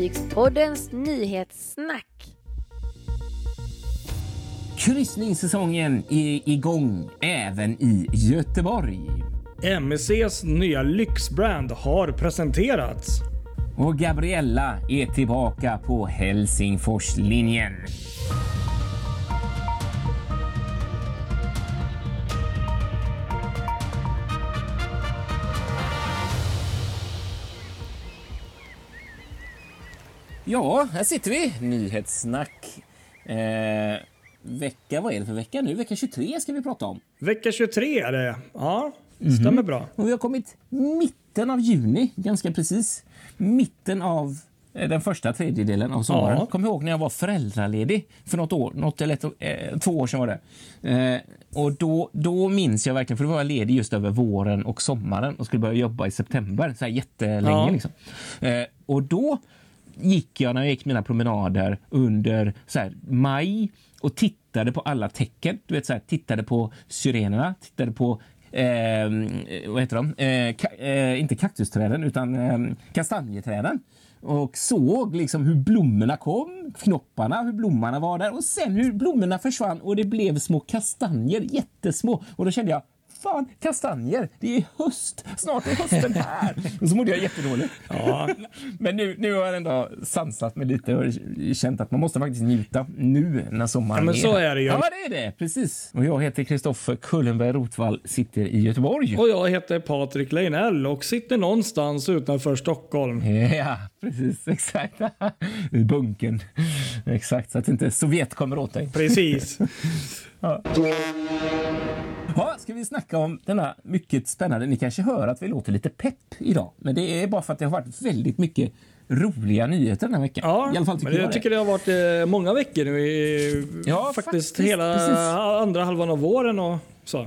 Fartygspoddens nyhetssnack. Kryssningssäsongen är igång även i Göteborg. MSCs nya lyxbrand har presenterats. Och Gabriella är tillbaka på Helsingforslinjen. Ja, här sitter vi. Nyhetssnack. Eh, vecka, vad är det för vecka nu? Vecka 23 ska vi prata om. Vecka 23 är det. Ja, stämmer bra. Och vi har kommit mitten av juni, ganska precis. Mitten av eh, den första tredjedelen av sommaren. Ja. Kommer ihåg när jag var föräldraledig för något år, något eller ett, eh, två år sedan var det. Eh, och då, då minns jag verkligen, för då var jag ledig just över våren och sommaren och skulle börja jobba i september, så här jättelänge Ja. liksom. Eh, och då gick jag när jag gick mina promenader under så här, maj och tittade på alla tecken. Du vet, så här, tittade på syrenerna, tittade på eh, vad heter de? Eh, ka, eh, inte kaktusträden, utan eh, kastanjeträden. Och såg liksom hur blommorna kom, knopparna, hur blommorna var där och sen hur blommorna försvann och det blev små kastanjer, jättesmå. Och då kände jag, fan, kastanjer, det är höst, snart är hösten här. och så mådde jag jättedåligt. Ja. Men nu, nu har jag ändå sansat mig lite och känt att man måste faktiskt njuta nu när sommaren Ja, men så här. är det ju. Ja, det är det. Precis. Och jag heter Kristoffer Kullenberg Rotvall, sitter i Göteborg. Och jag heter Patrik Leinell och sitter någonstans utanför Stockholm. Ja, precis. Exakt. I bunkern. Exakt, så att inte Sovjet kommer åt dig. Precis. Ja, vi snacka om denna mycket spännande... Ni kanske hör att vi låter lite pepp idag, men det är bara för att det har varit väldigt mycket roliga nyheter den här veckan. Ja, I alla fall tycker jag jag det. tycker det har varit eh, många veckor nu. I, Ja, faktiskt, faktiskt, hela precis. andra halvan av våren och så.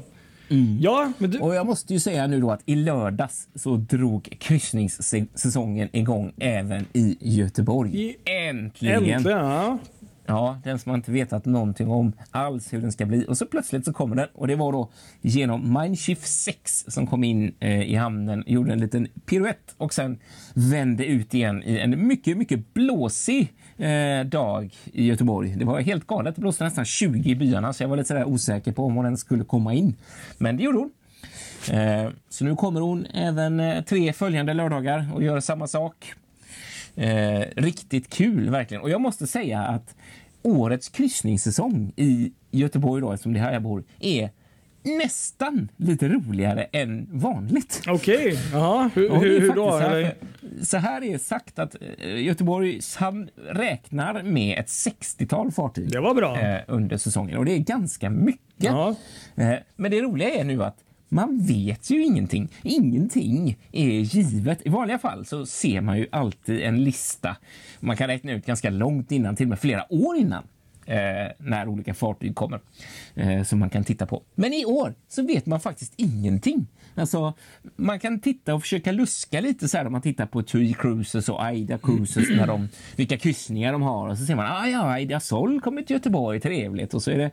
Mm. Ja, men du, Och jag måste ju säga nu då att i lördags så drog kryssningssäsongen igång även i Göteborg. I- Äntligen! äntligen. Ja. Ja, den som man inte vetat någonting om alls hur den ska bli. Och så plötsligt så kommer den. Och det var då genom Mindshift 6 som kom in eh, i hamnen, gjorde en liten piruett och sen vände ut igen i en mycket, mycket blåsig eh, dag i Göteborg. Det var helt galet. Det blåste nästan 20 i byarna så jag var lite sådär osäker på om den skulle komma in. Men det gjorde hon. Eh, så nu kommer hon även eh, tre följande lördagar och gör samma sak. Eh, riktigt kul verkligen. Och jag måste säga att årets kryssningssäsong i Göteborg, då, eftersom det är här jag bor, är nästan lite roligare än vanligt. Okej, jaha. Hur, Ja, hur, hur då? Så här, så här är sagt att eh, Göteborgs hamn räknar med ett 60-tal fartyg Det var bra. eh, under säsongen och det är ganska mycket. Ja. Eh, men det roliga är nu att man vet ju ingenting. Ingenting är givet. I vanliga fall så ser man ju alltid en lista. Man kan räkna ut ganska långt innan, till och med flera år innan. Eh, när olika fartyg kommer eh, som man kan titta på. Men i år så vet man faktiskt ingenting. Alltså, man kan titta och försöka luska lite så här om man tittar på TUI Cruises och Aida Cruises när de, vilka kryssningar de har och så ser man ah, ja, Aida Sol kommer till Göteborg, trevligt och så är det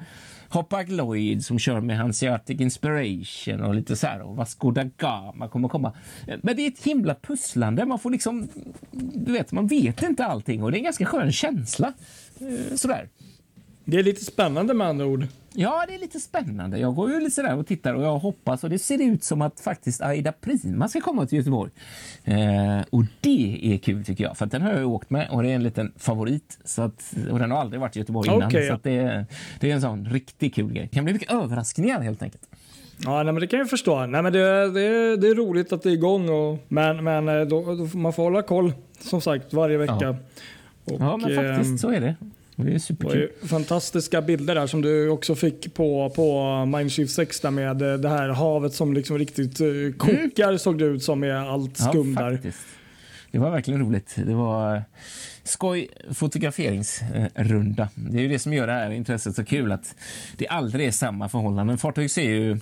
Hoppak Lloyd som kör med Hanseatic Inspiration och lite så här och Vasco da Gama kommer komma. Men det är ett himla pusslande. Man får liksom, du vet, man vet inte allting och det är en ganska skön känsla. Eh, sådär. Det är lite spännande med andra ord. Ja, det är lite spännande. Jag går ju lite sådär och tittar och jag hoppas och det ser ut som att faktiskt Aida Prima ska komma till Göteborg. Eh, och det är kul tycker jag, för att den har jag åkt med och det är en liten favorit. Så att, och den har aldrig varit i Göteborg innan, så ja. att det, är- det är en sån riktigt kul grej. Det kan bli mycket överraskningar helt enkelt. Ja, nej, men det kan jag förstå. Nej, men det, det, det är roligt att det är igång. Och, men men eh, då, då man får hålla koll som sagt varje vecka. Ja. Och, Ja, men faktiskt så är det. Det är Det superkul. ju fantastiska bilder där som du också fick på, på Mindshift 6 där med eh, det här havet som liksom riktigt eh, kokar såg det ut som med allt skum där. faktiskt. Det var verkligen roligt. Det var eh, skoj fotograferingsrunda. Det är ju det som gör det här intresset så kul att det aldrig är samma förhållanden. Fartyg ser ju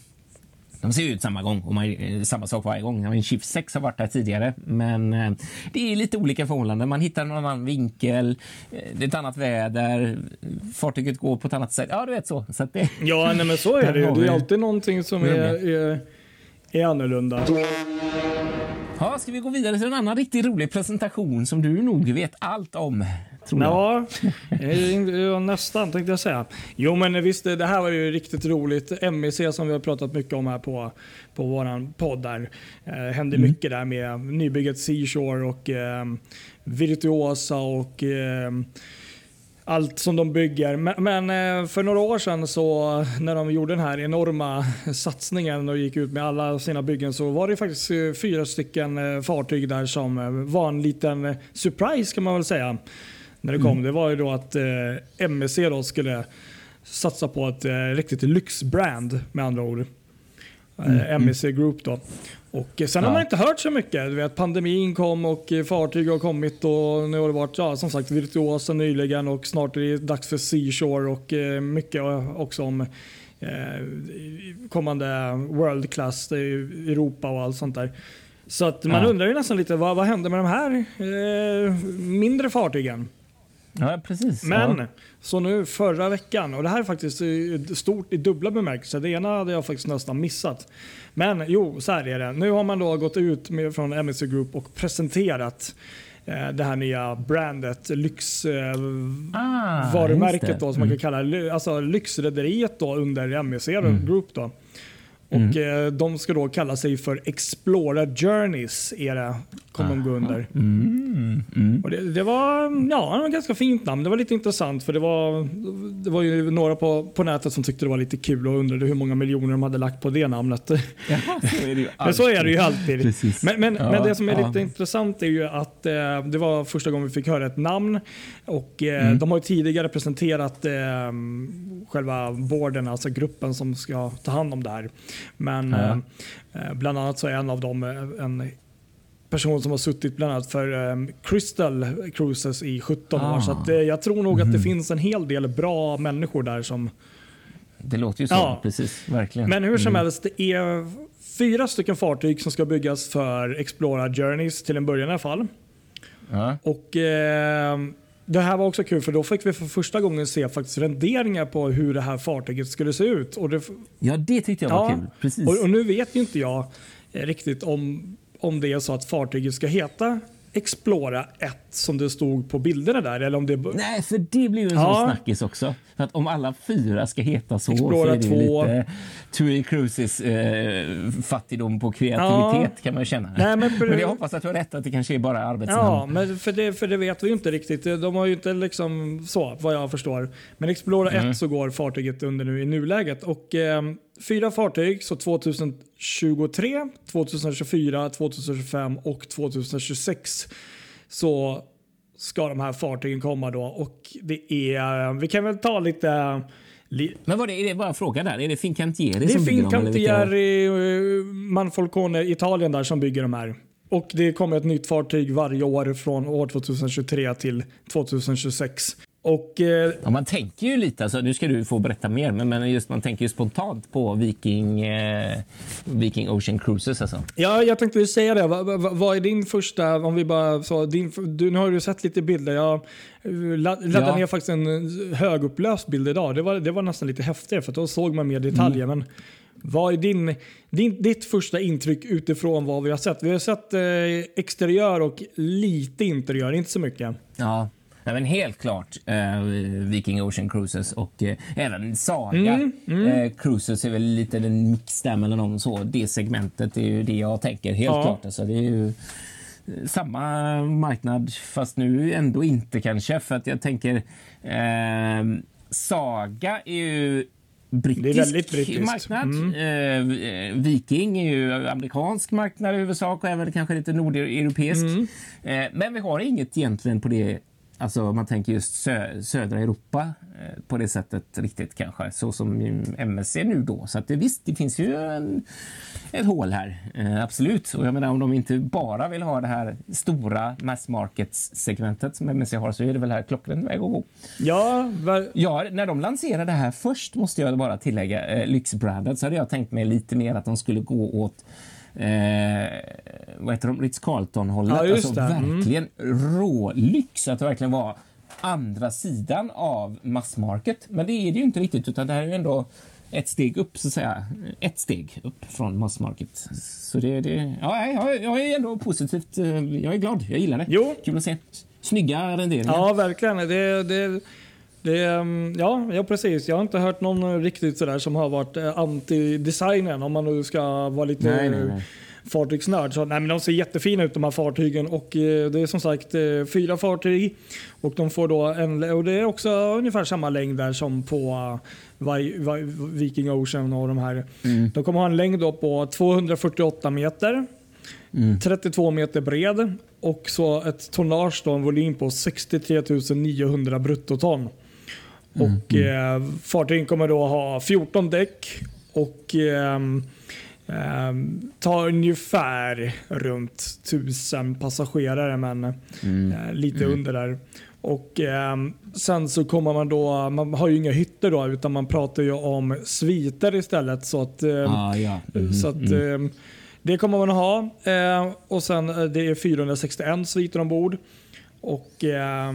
de ser ut samma gång och man, eh, samma sak varje gång. En Shift 6 har varit där tidigare, men eh, det är lite olika förhållanden. Man hittar någon annan vinkel, eh, det är ett annat väder, fartyget går på ett annat sätt. Ja, du vet så. så det, Ja, nej, men så är det ju. Det är alltid någonting som är, är, är annorlunda. Ja, ska vi gå vidare till en annan riktigt rolig presentation som du nog vet allt om? Tror jag. Ja, nästan tänkte jag säga. Jo men visst, det här var ju riktigt roligt. MEC som vi har pratat mycket om här på, på vår podd. Där. Eh, hände mm. mycket där med nybygget Seashore och eh, Virtuosa och eh, allt som de bygger. Men, men, eh, för några år sedan så när de gjorde den här enorma satsningen och gick ut med alla sina byggen så var det faktiskt eh, fyra stycken eh, fartyg där som var en liten surprise kan man väl säga. När det kom. Mm. Det var ju då att eh, MSC då skulle satsa på ett eh, riktigt lyxbrand med andra ord. Mm. MSC Group då. Och sen ja. har man inte hört så mycket. Du vet, pandemin kom och fartyg har kommit och nu har det varit ja, som sagt Virtuosa nyligen och snart är det dags för Seashore och eh, mycket också om eh, kommande World Class i Europa och allt sånt där. Så att man ja. undrar ju nästan lite vad, vad hände med de här eh, mindre fartygen? Ja, precis. Men ja. så nu förra veckan, och det här är faktiskt stort i dubbla bemärkelser. Det ena hade jag faktiskt nästan missat. Men jo, så här är det. Nu har man då gått ut med, från MSC Group och presenterat eh, det här nya brandet, lyxvarumärket eh, ah, då, som mm. man kan kalla alltså lyxrederiet då under MSC mm. Group. Då. Och mm. eh, De ska då kalla sig för Explorer Journeys. Kommer de gå under. Mm. Mm. Och det, det, var ja, ett ganska fint namn. Det var lite intressant för det var, det var ju några på, på nätet som tyckte det var lite kul och undrade hur många miljoner de hade lagt på det namnet. Ja, så är det ju men så är det ju alltid. Men, men, ja, men, det som är ja. lite intressant är ju att eh, det var första gången vi fick höra ett namn. Och eh, mm. De har ju tidigare presenterat eh, själva borden, alltså gruppen som ska ta hand om det här. Men ja. eh, bland annat så är en av dem eh, en person som har suttit bland annat för um, Crystal Cruises i 17 ah. år. Så att, eh, jag tror nog mm. att det mhm. finns en hel del bra människor där som... Det låter ju så, ja. precis. Verkligen. Men hur som mm. helst, det är fyra stycken fartyg som ska byggas för Explora Journeys till en början i alla fall. Ja. Och eh, det här var också kul för då fick vi för första gången se faktiskt renderingar på hur det här fartyget skulle se ut. Och det, ja, det tyckte jag var ja, kul. Precis. Och, och, nu vet ju inte jag riktigt om, om det är så att fartyget ska heta Explora 1 som det stod på bilderna där? Eller om det... Nej, för det blir ju en ja. sån snackis också. För att om alla fyra ska heta så Explora så är det 2. lite TUI Cruises eh, fattigdom på kreativitet ja. kan man känna. Nej, men, men jag hoppas att du har rätt att det kanske är bara arbetsnamn. Ja, men för det, för det vet vi ju inte riktigt. De har ju inte liksom så vad jag förstår. Men Explora mm. 1 så går fartyget under nu i nuläget. Och eh, fyra fartyg, så 2023, 2024, 2025 och 2026 så ska de här fartygen komma då. Och det är, vi kan väl ta lite men vad är, det, bara en fråga där? Är det Fincantieri som bygger dem? Det är Fincantieri, eh, Manfolcone, Italien där som bygger de här. Och det kommer ett nytt fartyg varje år från år 2023 till 2026. Och, eh, ja, man tänker ju lite, alltså, nu ska du få berätta mer, men, men just, man tänker ju spontant på Viking, eh, Viking Ocean Cruises. Alltså. Ja, jag tänkte säga det. Vad, vad, vad är din första, om vi bara så, din, du, nu har du sett lite bilder. Jag laddade ja. ner faktiskt en högupplöst bild idag. Det var, det var nästan lite häftigare för då såg man mer detaljer. Mm. Men vad är din, din, ditt första intryck utifrån vad vi har sett? Vi har sett eh, exteriör och lite interiör, inte så mycket. Ja, Nej, men helt klart eh, Viking Ocean Cruises och eh, även Saga mm, mm. Eh, Cruises är väl lite en mix där mellan så. Det segmentet är ju det jag tänker helt ja. klart. Alltså, det är ju eh, samma marknad fast nu ändå inte kanske för att jag tänker eh, Saga är ju brittisk, brittisk. marknad. Mm. Eh, Viking är ju amerikansk marknad i huvudsak och även kanske lite nordeuropeisk. Mm. Eh, men vi har inget egentligen på det Alltså man tänker just sö södra Europa eh, på det sättet riktigt kanske, så som MSC nu då. Så att det, visst, det finns ju en, ett hål här, eh, absolut. Och jag menar om de inte bara vill ha det här stora mass markets segmentet som MSC har så är det väl här klockren väg att gå. Ja, var... ja, när de lanserade det här först måste jag bara tillägga, eh, lyxbrandet, så hade jag tänkt mig lite mer att de skulle gå åt eh, vad heter de? Ritz-Carlton-hållet. Ja, alltså mm. verkligen rålyx. Att verkligen var andra sidan av massmarket. Men det är det ju inte riktigt utan det här är ju ändå ett steg upp, så att säga. Ett steg upp från mass market. Så det, det ja, jag, jag är ändå positivt. eh, Jag är glad. Jag gillar det. Jo. Kul att se. Snygga renderingar. Ja, verkligen. Det, det, det, mm, ja, ja, precis. Jag har inte hört någon riktigt sådär som har varit eh, anti-designen om man nu ska vara lite Nej, nej, nej. fartygsnörd. Så, nej, men de ser jättefina ut de här fartygen och eh, det är som sagt eh, fyra fartyg och de får då en, och det är också ungefär samma längd där som på uh, Vi- Vi- Viking Ocean och de här. Mm. De kommer ha en längd då på 248 meter. Mm. 32 meter bred och så ett tonnage då, en volym på 63 900 bruttoton. Och eh, fartygen kommer då ha 14 däck och ehm, ehm, tar ungefär runt 1000 passagerare men eh, lite under där. Och ehm, Sen så kommer man då, man har ju inga hytter då utan man pratar ju om sviter istället. Så att, ehm, Ah, ja. Mhm, så att, mm. eh, det kommer man ha. Eh, och sen eh, det är 461 sviter ombord. Och eh,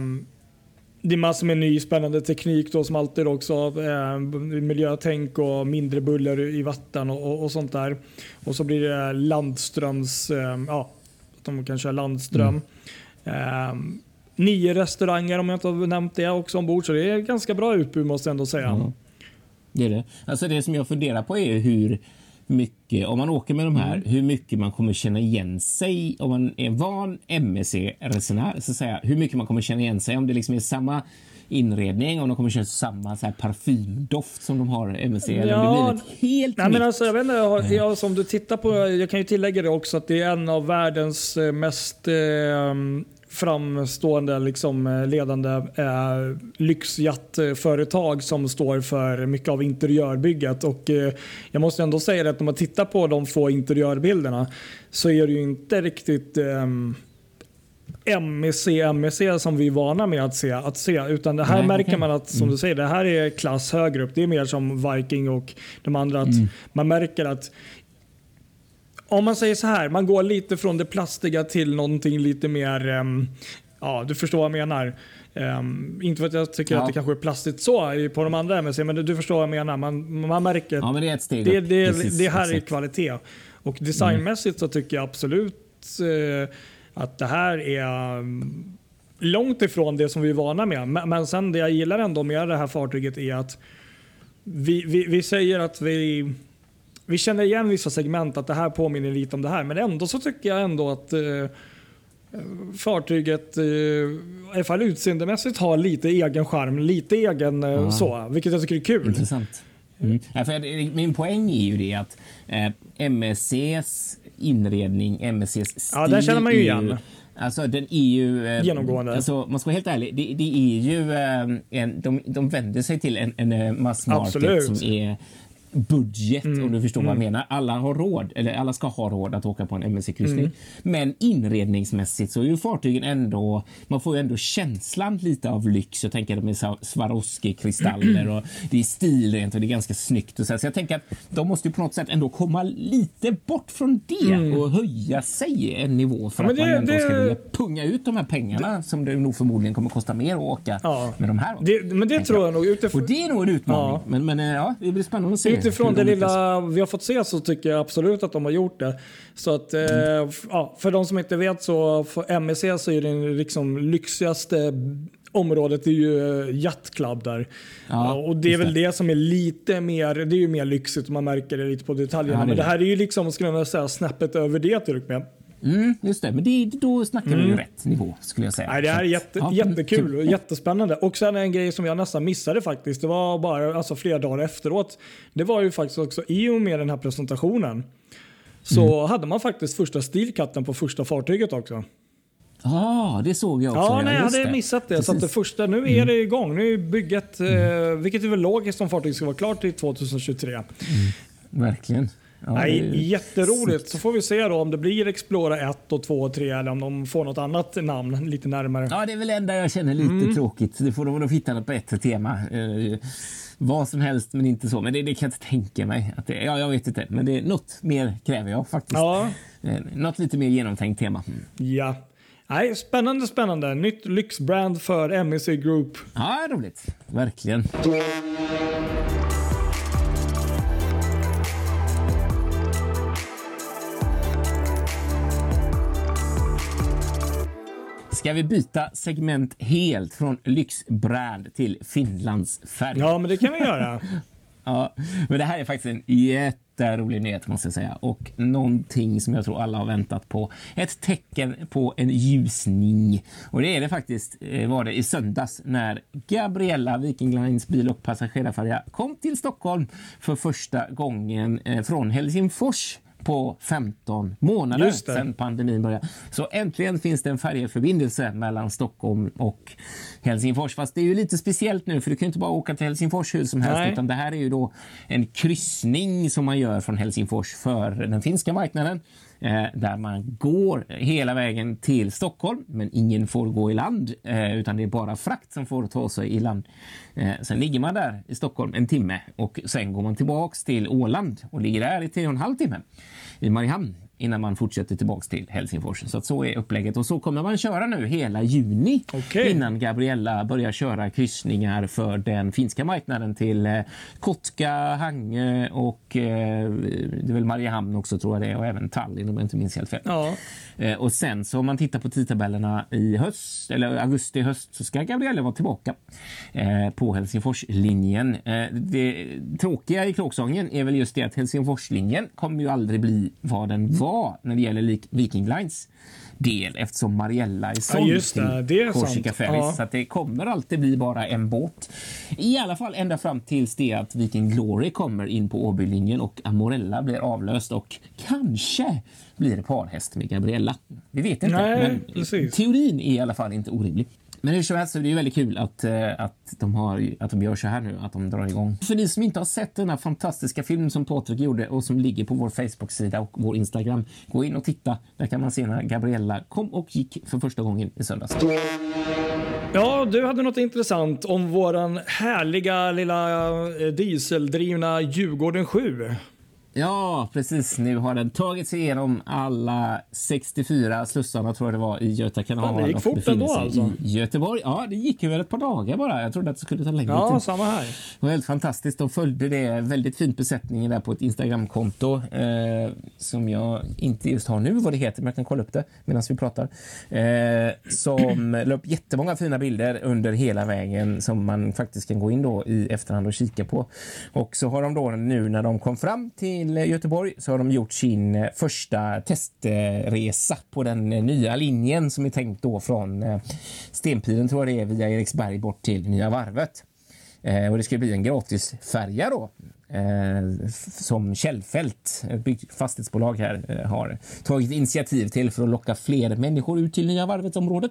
det är massor med ny spännande teknik då som alltid också. Eh, miljötänk och mindre buller i vatten och, och, och sånt där. Och så blir det landströms, eh, ja, att de kan köra landström. Eh, nio restauranger om jag inte har nämnt det också ombord. Så det är ganska bra utbud måste jag ändå säga. Ja. Det är det. Alltså det som jag funderar på är hur mycket, om man åker med de här, Mm. hur mycket man kommer känna igen sig om man är van MSC-resenär. Så säga, hur mycket man kommer känna igen sig om det liksom är samma inredning, om de kommer köra samma så här parfymdoft som de har MSC. Eller om det Ja, blir ett helt Nej, men alltså, jag vet inte, jag, jag, som du tittar på, jag kan ju tillägga det också att det är en av världens eh, mest eh, framstående liksom, eh, ledande eh, lyxjattföretag som står för mycket av interiörbygget. Och, eh, jag måste ändå säga att när man tittar på de få interiörbilderna så är det ju inte riktigt ehm, MEC, MEC som vi är vana med att se. Att se utan det här Nej, märker okej. man att, som du säger, det här är klass högre upp. Det är mer som Viking och de andra. Att Mm. Man märker att om man säger så här, man går lite från det plastiga till någonting lite mer, ehm, ja du förstår vad jag menar. Ehm, inte för att jag tycker Ja. att det kanske är plastigt så på de andra MEC, men du, förstår vad jag menar. Man, man märker Ja, men det är ett steg det, det, Precis, det här är exakt. kvalitet. Och designmässigt så tycker jag absolut eh, att det här är um, långt ifrån det som vi är vana med. Men, men sen det jag gillar ändå med det här fartyget är att vi, vi, vi säger att vi, vi känner igen vissa segment, att det här påminner lite om det här. Men ändå så tycker jag ändå att eh, fartyget, eh, i alla fall utseendemässigt, har lite egen charm, lite egen eh, Ja. så, vilket jag tycker är kul. Intressant. Mm. Ja, för min poäng är ju det att eh, MSCs inredning, MSCs stil... Ja, den känner man ju igen. Alltså den är ju... Eh, Genomgående. Alltså, man ska vara helt ärlig, det, det är ju... Eh, en, de, de vänder sig till en, en eh, mass market Absolut. som är budget Mm, om du förstår vad jag menar. Alla har råd, eller alla ska ha råd att åka på en MSC-kryssning. Mm. Men inredningsmässigt så är ju fartygen ändå, man får ju ändå känslan lite av lyx. Jag tänker med Swarovski-kristaller och det är stilrent och det är ganska snyggt. Och så, här. så jag tänker att de måste ju på något sätt ändå komma lite bort från det och höja sig en nivå för Mm. Ja, att man det- ändå ska det- vilja punga ut de här pengarna som det nog förmodligen kommer kosta mer att åka Ja. med de här. Det, men det tror jag nog. Utifrån, Och det är nog en utmaning. Ja. Men, men eh, ja, det blir spännande att se. Utifrån det lilla vi har fått se så tycker jag absolut att de har gjort det. Så att, eh, f- ja, för de som inte vet så för MEC så är det liksom lyxigaste området är ju eh, Yacht Club där. Ja, och det är väl det. som är lite mer, det är ju mer lyxigt och man märker det lite på detaljerna. Ja, det Men det det. här är ju liksom, skulle jag säga, snäppet över det till och med. Mm, just det, men det, då snackar vi ju rätt nivå skulle jag säga. Nej, det här är jätte, ja, jättekul och jättespännande. Och sen en grej som jag nästan missade faktiskt. Det var bara alltså, flera dagar efteråt. Det var ju faktiskt också i och med den här presentationen så Mm. hade man faktiskt första stilkatten på första fartyget också. Ja, det såg jag också. Ja, nej, jag hade missat det. Så att det. Mm. första, nu är det igång. Nu är bygget, eh, vilket är väl logiskt om fartyget ska vara klart till 2023. Verkligen. Nej, jätteroligt. Så får vi se då om det blir Explorer 1 och 2 och 3 eller om de får något annat namn lite närmare. Ja, det är väl det enda jag känner lite Mm. tråkigt. Det får de nog hitta något bättre tema. Eh, vad som helst, men inte så. Men det, det kan jag inte tänka mig. Att det, ja, jag vet inte, men det, något mer kräver jag faktiskt. Ja. Eh, något lite mer genomtänkt tema. Ja. Nej, spännande, spännande. Nytt lyxbrand för MEC Group. Ja, roligt. Verkligen. Ska vi byta segment helt från lyxbrand till Finlands färg? Ja, men det kan vi göra. Ja, men det här är faktiskt en jätterolig nyhet måste jag säga och någonting som jag tror alla har väntat på. Ett tecken på en ljusning och det är det faktiskt eh, var det i söndags när Gabriella Viking Lines bil och passagerarfärja kom till Stockholm för första gången eh, från Helsingfors på 15 månader sedan pandemin började. Så äntligen finns det en färjeförbindelse mellan Stockholm och Helsingfors. Fast det är ju lite speciellt nu för du kan inte bara åka till Helsingfors hur som helst Nej. utan det här är ju då en kryssning som man gör från Helsingfors för den finska marknaden Eh, där man går hela vägen till Stockholm, men ingen får gå i land eh, utan det är bara frakt som får ta sig i land. Eh, sen ligger man där i Stockholm en timme och sen går man tillbaks till Åland och ligger där i tre och en halv timme i Mariehamn innan man fortsätter tillbaks till Helsingfors. Så att så är upplägget och så kommer man köra nu hela juni okay. innan Gabriella börjar köra kryssningar för den finska marknaden till eh, Kotka, Hangö och eh, det är väl Mariehamn också tror jag det är och även Tallinn om jag inte minns helt fel. Ja. Eh, och sen så om man tittar på tidtabellerna i höst eller augusti höst så ska Gabriella vara tillbaka på Helsingforslinjen. Det tråkiga i kråksången är väl just det att Helsingforslinjen kommer ju aldrig bli vad den var när det gäller Viking Lines del eftersom Mariella är såld ja, till det. Det Corsica Ferries. Ja. Så det kommer alltid bli bara en båt. I alla fall ända fram tills det att Viking Glory kommer in på Åbylinjen och Amorella blir avlöst och kanske blir parhäst med Gabriella. Vi vet inte, Nej, men precis. teorin är i alla fall inte orimlig. Men hur som helst så är det väldigt kul att, eh, att, de har, att de gör så här nu, att de drar igång. För ni som inte har sett den här fantastiska filmen som Patrik gjorde och som ligger på vår Facebook-sida och vår Instagram, gå in och titta. Där kan man se när Gabriella kom och gick för första gången i söndags. Ja, du hade något intressant om våran härliga lilla eh, dieseldrivna Djurgården 7. Ja, precis. Nu har den tagit sig igenom alla 64 slussarna tror jag det var i Göta kanal. det gick fort ändå alltså. Göteborg. Ja, det gick över ett par dagar bara. Jag trodde att det skulle ta längre ja, tid. Ja, samma här. Det var helt fantastiskt. De följde det väldigt fint besättningen där på ett Instagramkonto eh, som jag inte just har nu vad det heter, men jag kan kolla upp det medan vi pratar. Eh, som la upp jättemånga fina bilder under hela vägen som man faktiskt kan gå in då i efterhand och kika på. Och så har de då nu när de kom fram till till Göteborg så har de gjort sin eh, första testresa på den eh, nya linjen som är tänkt då från eh, Stenpiren tror jag det är via Eriksberg bort till Nya Varvet. Och det ska bli en gratisfärja då som Källfält, ett fastighetsbolag här, har tagit initiativ till för att locka fler människor ut till Nya Varvet-området.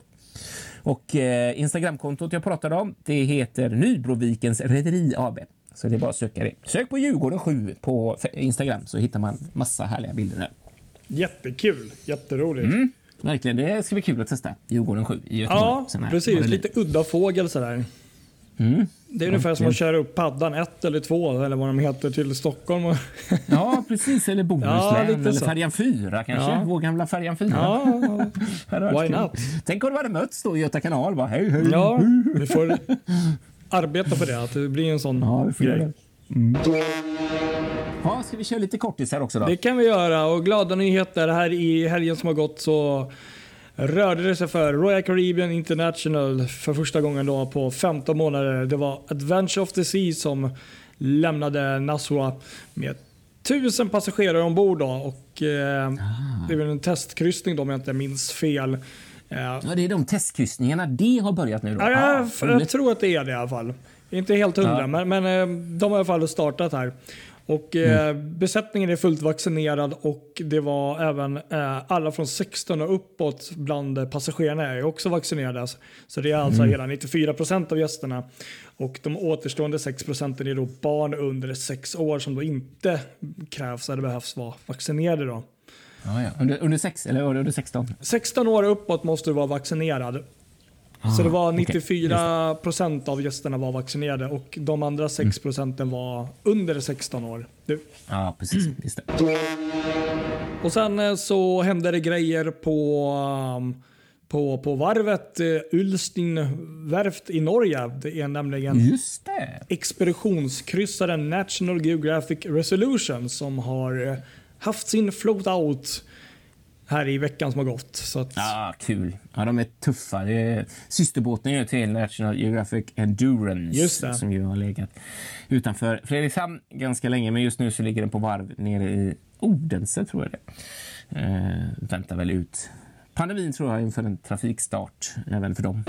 Och Instagramkontot jag pratade om, det heter Nybrovikens Rederi AB. Så det är bara att söka det. Sök på Djurgården 7 på Instagram så hittar man massa härliga bilder där. Jättekul, jätteroligt. Mm, verkligen, det ska bli kul att testa Djurgården 7 i Göteborg. Ja, precis. Lite udda fågel sådär. Mm. Det är ungefär okay. som att köra upp paddan 1 eller 2 eller vad de heter till Stockholm. ja, precis. Eller Bohuslän ja, eller färjan 4 kanske. Ja. Vår gamla färjan 4. Ja, why not? Tänk om du hade mötts då i Göta kanal. Bara, hej, hej. Ja, vi får arbeta för det, att det blir en sån ja, grej. Mm. Ja, ska vi köra lite kortisar också då? Det kan vi göra och glada nyheter här i helgen som har gått så rörde det sig för Royal Caribbean International för första gången då på 15 månader. Det var Adventure of the Sea som lämnade Nassau med tusen passagerare ombord. Då, och, eh, ah. Det är väl en testkryssning då, om jag inte minns fel. Ja. det är de testkryssningarna. Det har börjat nu? Då. Ja, jag, ah, jag tror att det är det i alla fall. Inte helt hundra, ja. men, men eh, de har i alla fall startat här. Och, eh, mm. besättningen är fullt vaccinerad och det var även eh, alla från 16 och uppåt bland passagerarna är också vaccinerade. Så det är alltså mm. hela 94 procent av gästerna. Och de återstående 6 procenten är då barn under 6 år som då inte krävs eller behövs vara vaccinerade. Då. Ah, ja. under, under, sex, eller under 16? 16 år uppåt måste du vara vaccinerad. Ah, så det var 94 okay. procent av gästerna var vaccinerade och de andra 6 mm. procenten var under 16 år. Ja, ah, precis. Just det. Och sen eh, så hände det grejer på um, på, på varvet eh, Ulstin verft i Norge. Det är nämligen Just det. expeditionskryssaren National Geographic Resolution som har eh, haft sin float out här i veckan som har gått. Så att, Ja, kul. Ja, de är tuffa. Det är systerbåten till National Geographic Endurance som ju har legat utanför Fredrikshamn ganska länge. Men just nu så ligger den på varv nere i Odense, tror jag det eh, Väntar väl ut pandemin tror jag inför en trafikstart även för dem.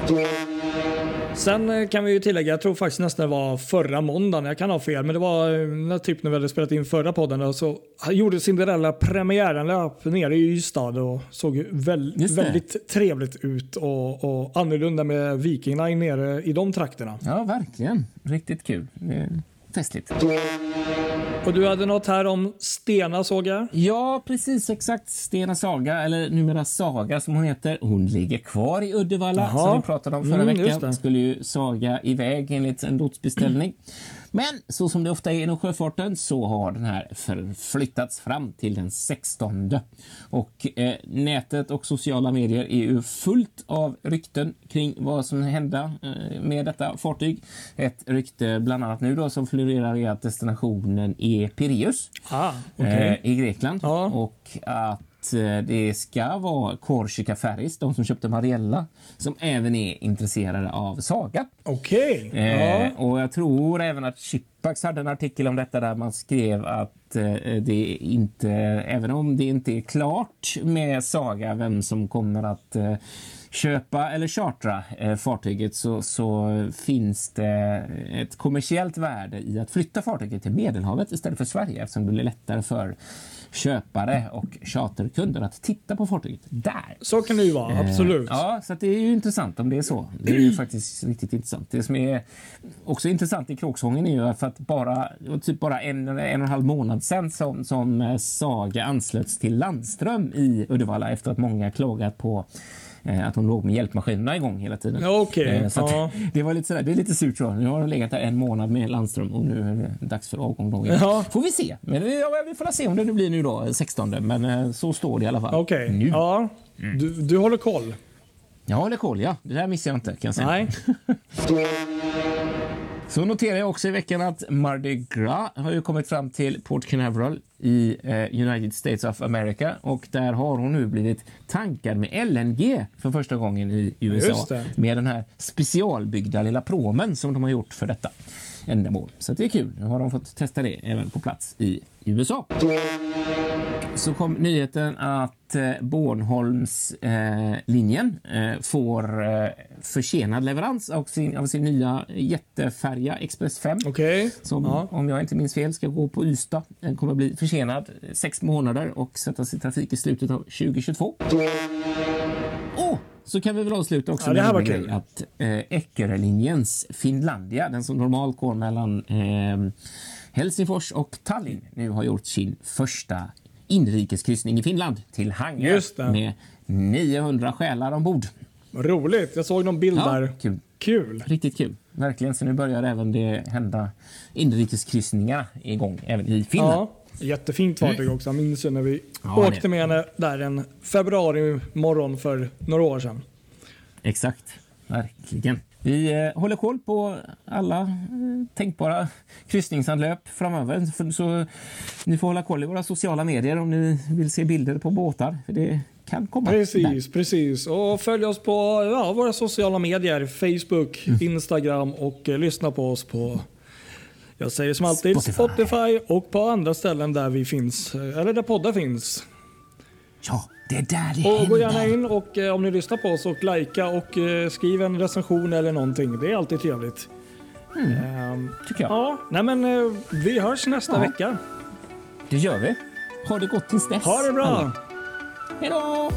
Sen eh, kan vi ju tillägga, jag tror faktiskt nästan det var förra måndagen, jag kan ha fel, men det var eh, typ när vi hade spelat in förra podden så gjorde Cinderella premiäranlöp nere i Ystad och såg väl, väldigt trevligt ut och, och annorlunda med Viking Line nere i de trakterna. Ja, verkligen. Riktigt kul. Festligt. Och du hade något här om Stena såg jag. Ja, precis exakt. Stena Saga, eller numera Saga som hon heter. Hon ligger kvar i Uddevalla Jaha. som vi pratade om förra Mm, veckan. Skulle ju Saga iväg enligt en lotsbeställning. Men så som det ofta är inom sjöfarten så har den här förflyttats fram till den 16. Och eh, nätet och sociala medier är ju fullt av rykten kring vad som hända eh, med detta fartyg. Ett rykte bland annat nu då som florerar är att destinationen är Pireus Ah, okej. eh, i Grekland. Ja. Och att eh, det ska vara Corsica Ferris, de som köpte Mariella, som även är intresserade av Saga. Okej. Eh, Ja. Och jag tror även att Chipax hade en artikel om detta där man skrev att eh, det inte, även om det inte är klart med Saga vem som kommer att eh, köpa eller chartra eh, fartyget så, så finns det ett kommersiellt värde i att flytta fartyget till Medelhavet istället för Sverige eftersom det blir lättare för köpare och charterkunder att titta på fartyget där. Så kan det ju vara, absolut. Eh, Ja, så det är ju intressant om det är så. Det är ju faktiskt riktigt intressant. Det som är också intressant i kråksången är ju för att bara, typ bara en, en och en halv månad sedan som, som Saga anslöts till Landström i Uddevalla efter att många klagat på att hon låg med hjälpmaskinerna igång hela tiden. Ja, okej. Eh, så Ja. Det var lite sådär, det är lite surt så. Nu har de legat där en månad med Landström och nu är det dags för avgång. Då. Ja. Får vi se. Men eh, ja, vi får se om det nu blir nu då 16. Men eh, så står det i alla fall. Okej. Nu. Ja. Du, du håller koll? Jag håller koll, ja. Det här missar jag inte kan jag säga. Nej. Så noterar jag också i veckan att Mardi Gras har ju kommit fram till Port Canaveral i eh, United States of America och där har hon nu blivit tankad med LNG för första gången i USA med den här specialbyggda lilla promen som de har gjort för detta ändamål. Så det är kul. Nu har de fått testa det även på plats i USA. Så kom nyheten att eh, Bornholmslinjen eh, linjen, eh, får försenad leverans av sin, av sin nya jättefärja Express 5. Okej. Som, Ja. om jag inte minns fel, ska gå på Ystad. Den kommer bli försenad sex månader och sättas i trafik i slutet av 2022. Och så kan vi väl avsluta också Ja, med kul. att eh, Eckerölinjens Finlandia, den som normalt går mellan eh, Helsingfors och Tallinn, nu har gjort sin första inrikeskryssning i Finland till Hangö med 900 själar ombord. Vad Roligt. Jag såg någon bild Ja, där. kul. Kul. Riktigt kul. Verkligen. Så nu börjar även det hända inrikeskryssningar igång även i Finland. Ja. Jättefint fartyg också. Jag minns ju när vi Ja, åkte det- med henne där en februari morgon för några år sedan. Exakt. Verkligen. Vi eh, håller koll på alla eh, tänkbara kryssningsanlöp framöver. Så, ni får hålla koll i våra sociala medier om ni vill se bilder på båtar. För det kan komma. där. Precis, precis. Och följ oss på ja, våra sociala medier. Facebook, Mm. Instagram och eh, lyssna på oss på jag säger som alltid Spotify. Spotify. och på andra ställen där vi finns. eh, Eller där poddar finns. Ja, det är där det Och händer. gå gärna in och eh, om ni lyssnar på oss och likea och eh, skriv en recension eller någonting. Det är alltid trevligt. Ehm, Tycker jag. ja, nej men eh, vi hörs nästa Ja. vecka. Det gör vi. Ha det gott tills dess. Ha det bra! Hej då!